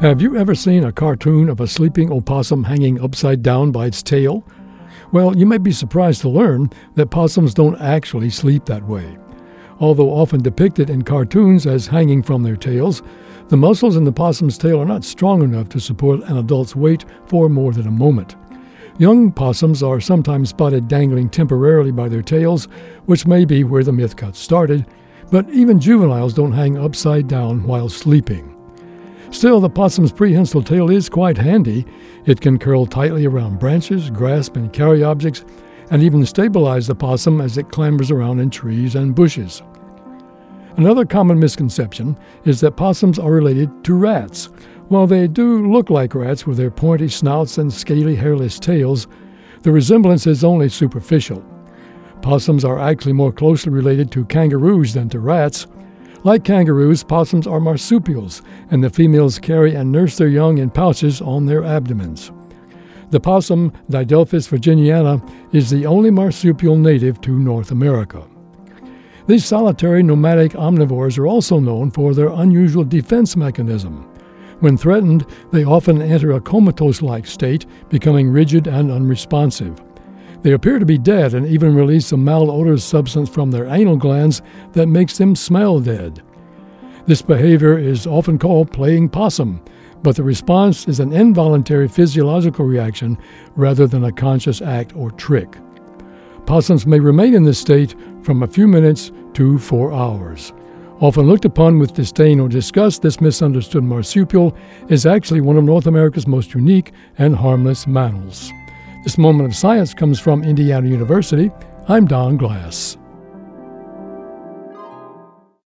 Have you ever seen a cartoon of a sleeping opossum hanging upside down by its tail? Well, you may be surprised to learn that possums don't actually sleep that way. Although often depicted in cartoons as hanging from their tails, the muscles in the possum's tail are not strong enough to support an adult's weight for more than a moment. Young possums are sometimes spotted dangling temporarily by their tails, which may be where the myth got started, but even juveniles don't hang upside down while sleeping. Still, the possum's prehensile tail is quite handy. It can curl tightly around branches, grasp and carry objects, and even stabilize the possum as it clambers around in trees and bushes. Another common misconception is that possums are related to rats. While they do look like rats with their pointy snouts and scaly hairless tails, the resemblance is only superficial. Possums are actually more closely related to kangaroos than to rats. Like kangaroos, possums are marsupials, and the females carry and nurse their young in pouches on their abdomens. The possum, Didelphis virginiana, is the only marsupial native to North America. These solitary nomadic omnivores are also known for their unusual defense mechanism. When threatened, they often enter a comatose like state, becoming rigid and unresponsive. They appear to be dead and even release a malodorous substance from their anal glands that makes them smell dead. This behavior is often called playing possum, but the response is an involuntary physiological reaction rather than a conscious act or trick. Possums may remain in this state from a few minutes to four hours. Often looked upon with disdain or disgust, this misunderstood marsupial is actually one of North America's most unique and harmless mammals. This moment of science comes from Indiana University. I'm Don Glass.